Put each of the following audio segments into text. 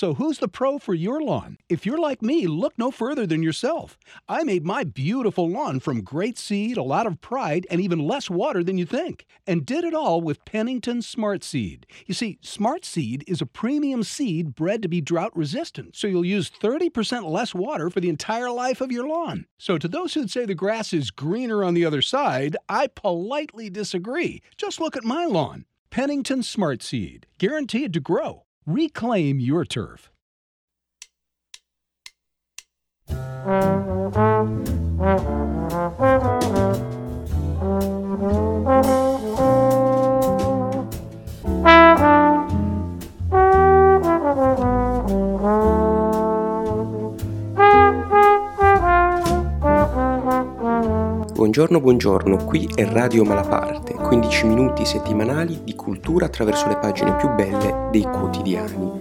So who's the pro for your lawn? If you're like me, look no further than yourself. I made my beautiful lawn from great seed, a lot of pride, and even less water than you think. And did it all with Pennington Smart Seed. You see, Smart Seed is a premium seed bred to be drought resistant, so you'll use 30% less water for the entire life of your lawn. So to those who'd say the grass is greener on the other side, I politely disagree. Just look at my lawn. Pennington Smart Seed, guaranteed to grow. Reclaim your turf. Buongiorno, buongiorno, qui è Radio Malaparte, 15 minuti settimanali di cultura attraverso le pagine più belle dei quotidiani.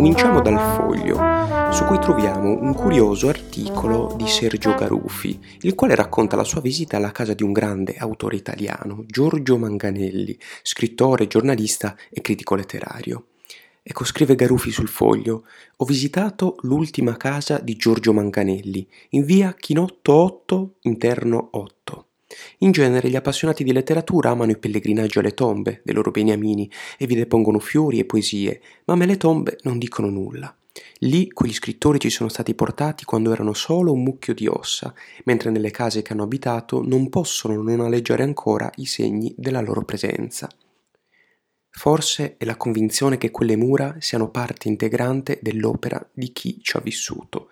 Cominciamo dal foglio, su cui troviamo un curioso articolo di Sergio Garufi, il quale racconta la sua visita alla casa di un grande autore italiano, Giorgio Manganelli, scrittore, giornalista e critico letterario. Ecco, scrive Garufi sul foglio, ho visitato l'ultima casa di Giorgio Manganelli, in via Chinotto 8, interno 8. In genere gli appassionati di letteratura amano i pellegrinaggi alle tombe dei loro beniamini e vi depongono fiori e poesie, ma a me le tombe non dicono nulla. Lì quegli scrittori ci sono stati portati quando erano solo un mucchio di ossa, mentre nelle case che hanno abitato non possono non alleggiare ancora i segni della loro presenza. Forse è la convinzione che quelle mura siano parte integrante dell'opera di chi ci ha vissuto.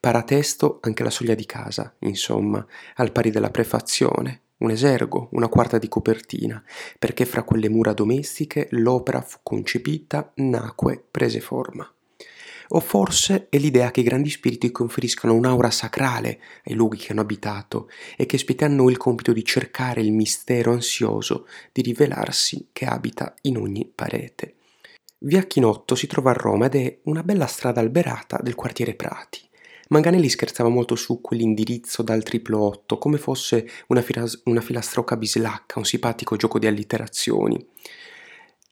Paratesto anche la soglia di casa, insomma, al pari della prefazione, un esergo, una quarta di copertina, perché fra quelle mura domestiche l'opera fu concepita, nacque, prese forma. O forse è l'idea che i grandi spiriti conferiscano un'aura sacrale ai luoghi che hanno abitato e che spetta a noi il compito di cercare il mistero ansioso di rivelarsi che abita in ogni parete. Via Chinotto si trova a Roma ed è una bella strada alberata del quartiere Prati. Manganelli scherzava molto su quell'indirizzo dal triplo 8 come fosse una, filas- una filastrocca bislacca, un simpatico gioco di allitterazioni.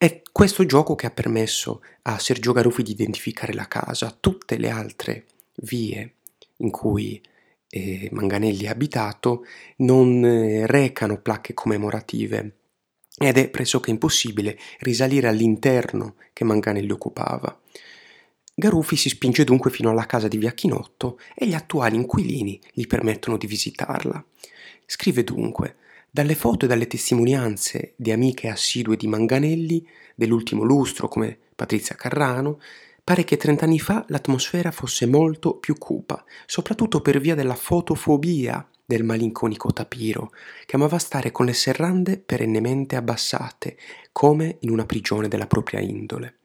È questo gioco che ha permesso a Sergio Garufi di identificare la casa. Tutte le altre vie in cui eh, Manganelli ha abitato non eh, recano placche commemorative ed è pressoché impossibile risalire all'interno che Manganelli occupava. Garufi si spinge dunque fino alla casa di Via Chinotto e gli attuali inquilini gli permettono di visitarla. Scrive dunque dalle foto e dalle testimonianze di amiche assidue di Manganelli, dell'ultimo lustro come Patrizia Carrano, pare che trent'anni fa l'atmosfera fosse molto più cupa, soprattutto per via della fotofobia del malinconico Tapiro, che amava stare con le serrande perennemente abbassate, come in una prigione della propria indole.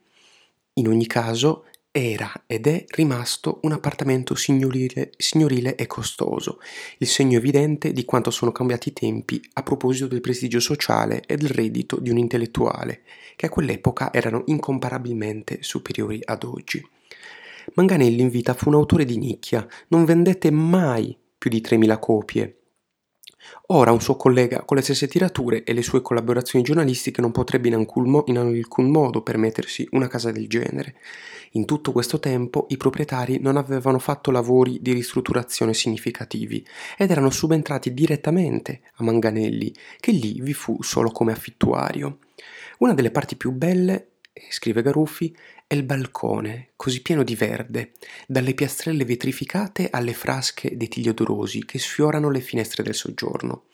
In ogni caso, era ed è rimasto un appartamento signorile, signorile, e costoso, il segno evidente di quanto sono cambiati i tempi a proposito del prestigio sociale e del reddito di un intellettuale, che a quell'epoca erano incomparabilmente superiori ad oggi. Manganelli in vita fu un autore di nicchia, non vendette mai più di 3.000 copie, Ora un suo collega con le stesse tirature e le sue collaborazioni giornalistiche non potrebbe in alcun, in alcun modo permettersi una casa del genere. In tutto questo tempo i proprietari non avevano fatto lavori di ristrutturazione significativi ed erano subentrati direttamente a Manganelli, che lì vi fu solo come affittuario. Una delle parti più belle scrive Garuffi, è il balcone, così pieno di verde, dalle piastrelle vetrificate alle frasche dei tigli odorosi che sfiorano le finestre del soggiorno.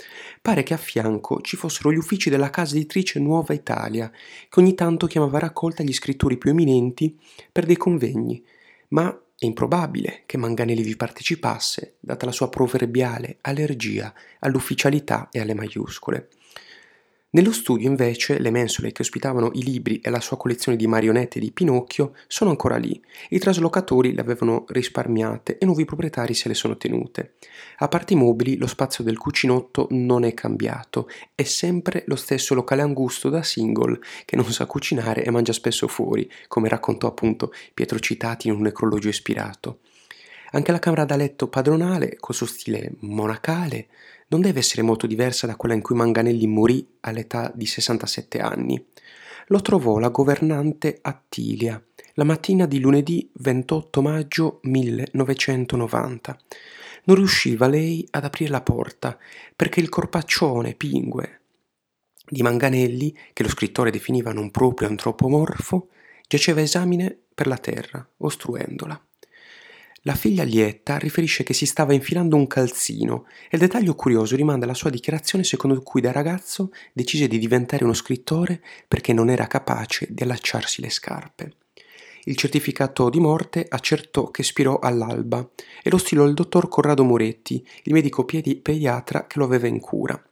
Pare che a fianco ci fossero gli uffici della casa editrice Nuova Italia, che ogni tanto chiamava raccolta gli scrittori più eminenti per dei convegni, ma è improbabile che Manganelli vi partecipasse, data la sua proverbiale allergia all'ufficialità e alle maiuscole. Nello studio invece le mensole che ospitavano i libri e la sua collezione di marionette di Pinocchio sono ancora lì. I traslocatori le avevano risparmiate e nuovi proprietari se le sono tenute. A parte i mobili, lo spazio del cucinotto non è cambiato, è sempre lo stesso locale angusto da single che non sa cucinare e mangia spesso fuori, come raccontò appunto Pietro Citati in un necrologio ispirato. Anche la camera da letto padronale, col suo stile monacale, non deve essere molto diversa da quella in cui Manganelli morì all'età di 67 anni. Lo trovò la governante Attilia la mattina di lunedì 28 maggio 1990. Non riusciva lei ad aprire la porta perché il corpaccione pingue di Manganelli, che lo scrittore definiva non proprio antropomorfo, giaceva esamine per la terra, ostruendola. La figlia Lietta riferisce che si stava infilando un calzino e il dettaglio curioso rimanda alla sua dichiarazione secondo cui da ragazzo decise di diventare uno scrittore perché non era capace di allacciarsi le scarpe. Il certificato di morte accertò che spirò all'alba e lo stilò il dottor Corrado Moretti, il medico pediatra che lo aveva in cura.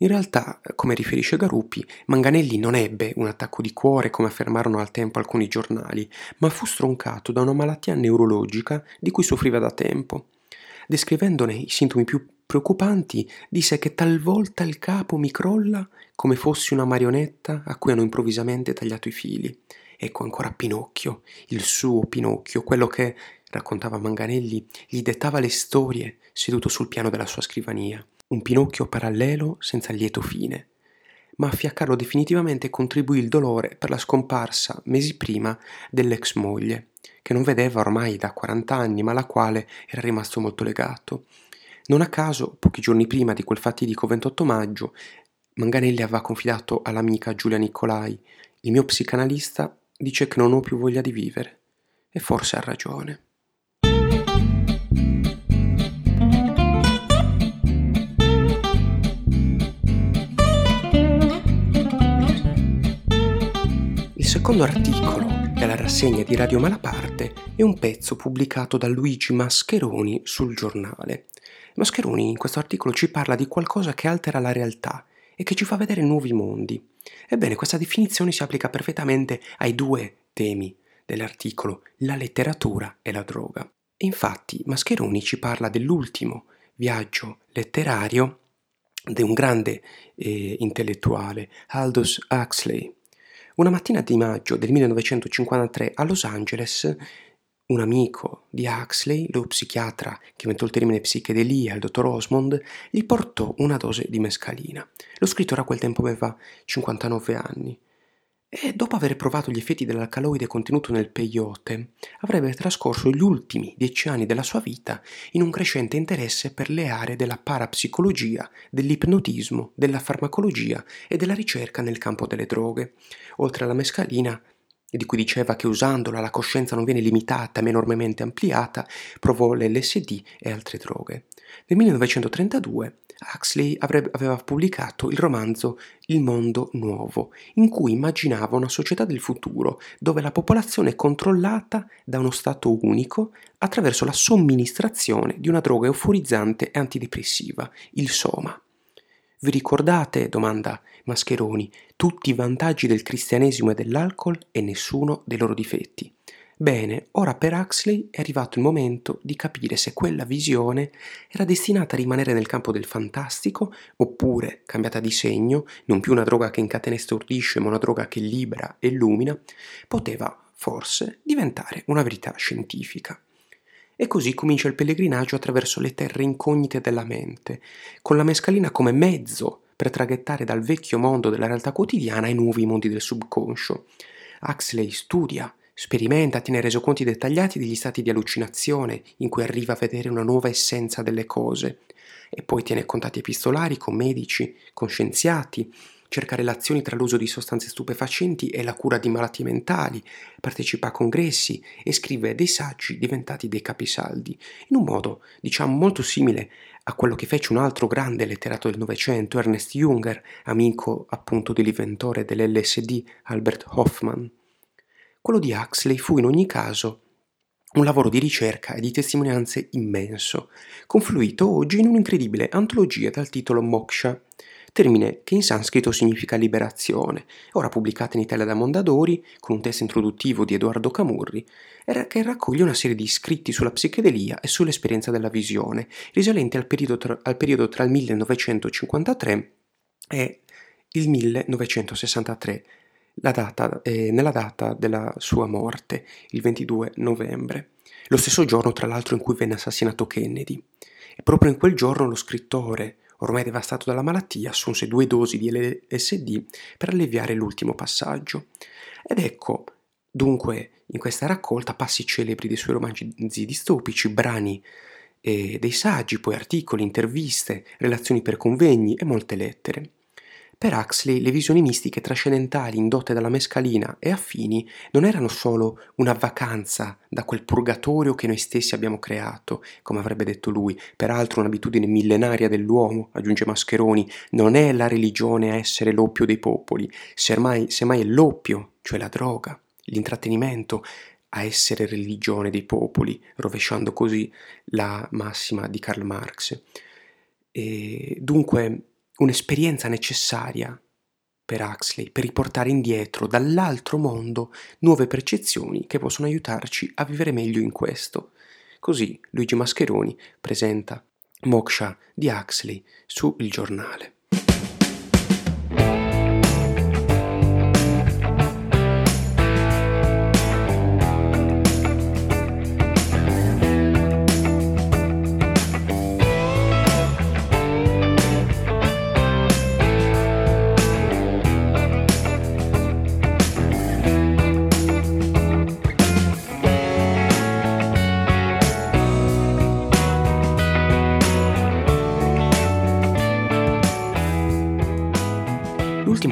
In realtà, come riferisce Garuppi, Manganelli non ebbe un attacco di cuore come affermarono al tempo alcuni giornali, ma fu stroncato da una malattia neurologica di cui soffriva da tempo. Descrivendone i sintomi più preoccupanti, disse che talvolta il capo mi crolla come fossi una marionetta a cui hanno improvvisamente tagliato i fili. Ecco ancora Pinocchio, il suo Pinocchio, quello che, raccontava Manganelli, gli dettava le storie seduto sul piano della sua scrivania un Pinocchio parallelo senza lieto fine. Ma a fiaccarlo definitivamente contribuì il dolore per la scomparsa, mesi prima, dell'ex moglie, che non vedeva ormai da 40 anni, ma alla quale era rimasto molto legato. Non a caso, pochi giorni prima di quel fatidico 28 maggio, Manganelli aveva confidato all'amica Giulia Nicolai: Il mio psicanalista dice che non ho più voglia di vivere. E forse ha ragione. Secondo articolo della rassegna di Radio Malaparte è un pezzo pubblicato da Luigi Mascheroni sul giornale. Mascheroni in questo articolo ci parla di qualcosa che altera la realtà e che ci fa vedere nuovi mondi. Ebbene, questa definizione si applica perfettamente ai due temi dell'articolo, la letteratura e la droga. E infatti Mascheroni ci parla dell'ultimo viaggio letterario di un grande eh, intellettuale, Aldous Huxley, una mattina di maggio del 1953 a Los Angeles, un amico di Huxley, lo psichiatra che inventò il termine psichedelia, il dottor Osmond, gli portò una dose di mescalina. Lo scrittore a quel tempo aveva 59 anni e dopo aver provato gli effetti dell'alcaloide contenuto nel peyote, avrebbe trascorso gli ultimi dieci anni della sua vita in un crescente interesse per le aree della parapsicologia, dell'ipnotismo, della farmacologia e della ricerca nel campo delle droghe. Oltre alla mescalina, di cui diceva che usandola la coscienza non viene limitata ma enormemente ampliata, provò l'LSD e altre droghe. Nel 1932 Huxley avrebbe, aveva pubblicato il romanzo Il mondo nuovo, in cui immaginava una società del futuro dove la popolazione è controllata da uno Stato unico attraverso la somministrazione di una droga euforizzante e antidepressiva, il Soma. Vi ricordate, domanda Mascheroni, tutti i vantaggi del cristianesimo e dell'alcol e nessuno dei loro difetti? Bene, ora per Huxley è arrivato il momento di capire se quella visione era destinata a rimanere nel campo del fantastico oppure, cambiata di segno, non più una droga che incatena e stordisce ma una droga che libera e illumina, poteva, forse, diventare una verità scientifica. E così comincia il pellegrinaggio attraverso le terre incognite della mente, con la mescalina come mezzo per traghettare dal vecchio mondo della realtà quotidiana ai nuovi mondi del subconscio. Huxley studia, Sperimenta, tiene resoconti dettagliati degli stati di allucinazione in cui arriva a vedere una nuova essenza delle cose e poi tiene contatti epistolari con medici, con scienziati, cerca relazioni tra l'uso di sostanze stupefacenti e la cura di malattie mentali, partecipa a congressi e scrive dei saggi diventati dei capisaldi, in un modo, diciamo, molto simile a quello che fece un altro grande letterato del Novecento, Ernest Junger, amico appunto dell'inventore dell'LSD, Albert Hoffman. Quello di Huxley fu in ogni caso un lavoro di ricerca e di testimonianze immenso, confluito oggi in un'incredibile antologia dal titolo Moksha, termine che in sanscrito significa liberazione, ora pubblicata in Italia da Mondadori con un testo introduttivo di Edoardo Camurri, che raccoglie una serie di scritti sulla psichedelia e sull'esperienza della visione, risalenti al periodo tra, al periodo tra il 1953 e il 1963, data, eh, nella data della sua morte, il 22 novembre. lo stesso giorno tra l'altro in cui venne assassinato Kennedy. E proprio in quel giorno lo scrittore, ormai devastato dalla malattia, assunse due dosi di LSD per alleviare l'ultimo passaggio. Ed ecco, dunque, in questa raccolta passi celebri dei suoi romanzi distopici, brani e dei saggi, poi articoli, interviste, relazioni per convegni e molte lettere. Per Huxley le visioni mistiche trascendentali indotte dalla mescalina e affini non erano solo una vacanza da quel purgatorio che noi stessi abbiamo creato, come avrebbe detto lui, peraltro un'abitudine millenaria dell'uomo, aggiunge Mascheroni, non è la religione a essere l'oppio dei popoli, semmai, semmai è l'oppio, cioè la droga, l'intrattenimento, a essere religione dei popoli, rovesciando così la massima di Karl Marx. E dunque un'esperienza necessaria per Huxley per riportare indietro dall'altro mondo nuove percezioni che possono aiutarci a vivere meglio in questo. Così Luigi Mascheroni presenta Moksha di Huxley su Il Giornale.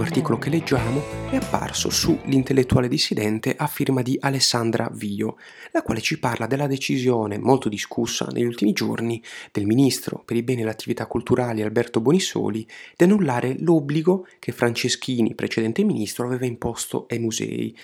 Articolo che leggiamo è apparso su L'intellettuale dissidente a firma di Alessandra Vio, la quale ci parla della decisione molto discussa negli ultimi giorni del ministro per i beni e le attività culturali Alberto Bonisoli di annullare l'obbligo che Franceschini, precedente ministro, aveva imposto ai musei.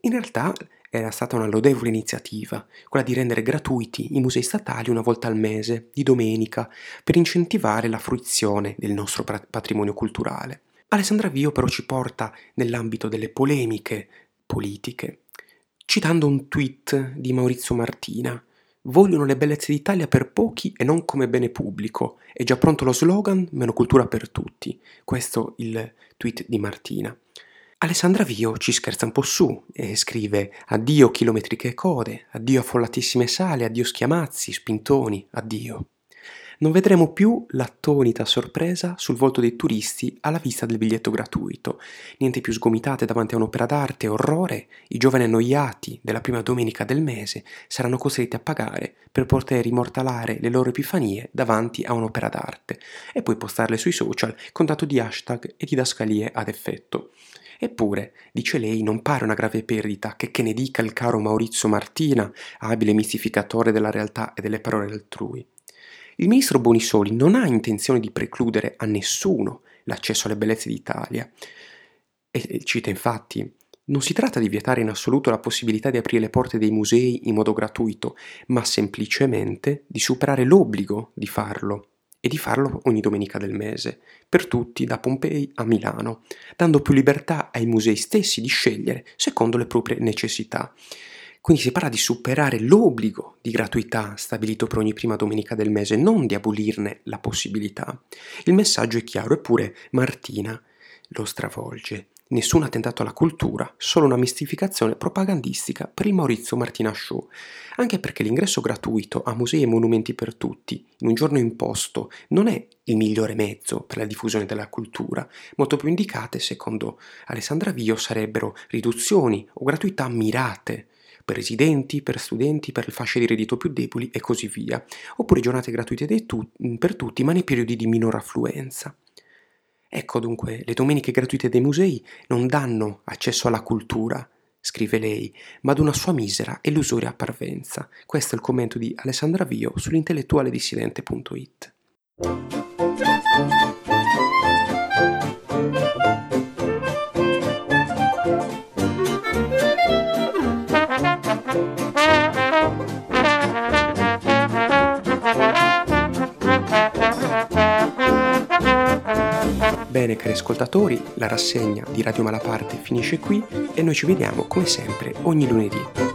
In realtà era stata una lodevole iniziativa, quella di rendere gratuiti i musei statali una volta al mese, di domenica, per incentivare la fruizione del nostro patrimonio culturale. Alessandra Vio però ci porta nell'ambito delle polemiche politiche, citando un tweet di Maurizio Martina. Vogliono le bellezze d'Italia per pochi e non come bene pubblico. È già pronto lo slogan Meno cultura per tutti. Questo il tweet di Martina. Alessandra Vio ci scherza un po' su e scrive addio chilometriche code, addio affollatissime sale, addio schiamazzi, spintoni, addio non vedremo più l'attonita sorpresa sul volto dei turisti alla vista del biglietto gratuito. Niente più sgomitate davanti a un'opera d'arte, orrore, i giovani annoiati della prima domenica del mese saranno costretti a pagare per poter immortalare le loro epifanie davanti a un'opera d'arte e poi postarle sui social con tanto di hashtag e didascalie ad effetto. Eppure, dice lei, non pare una grave perdita che, che ne dica il caro Maurizio Martina, abile mistificatore della realtà e delle parole altrui. Il ministro Bonisoli non ha intenzione di precludere a nessuno l'accesso alle bellezze d'Italia. E cita infatti, non si tratta di vietare in assoluto la possibilità di aprire le porte dei musei in modo gratuito, ma semplicemente di superare l'obbligo di farlo e di farlo ogni domenica del mese, per tutti da Pompei a Milano, dando più libertà ai musei stessi di scegliere secondo le proprie necessità. Quindi si parla di superare l'obbligo di gratuità stabilito per ogni prima domenica del mese, non di abolirne la possibilità. Il messaggio è chiaro, eppure Martina lo stravolge. Nessun attentato alla cultura, solo una mistificazione propagandistica per il Maurizio Martina Show. Anche perché l'ingresso gratuito a musei e monumenti per tutti, in un giorno imposto, non è il migliore mezzo per la diffusione della cultura. Molto più indicate, secondo Alessandra Vio, sarebbero riduzioni o gratuità mirate per residenti, per studenti, per le fasce di reddito più deboli e così via, oppure giornate gratuite tu- per tutti ma nei periodi di minor affluenza. Ecco dunque, le domeniche gratuite dei musei non danno accesso alla cultura, scrive lei, ma ad una sua misera e illusoria parvenza. Questo è il commento di Alessandra Vio sull'intellettualedissidente.it. Bene cari ascoltatori, la rassegna di Radio Malaparte finisce qui e noi ci vediamo come sempre ogni lunedì.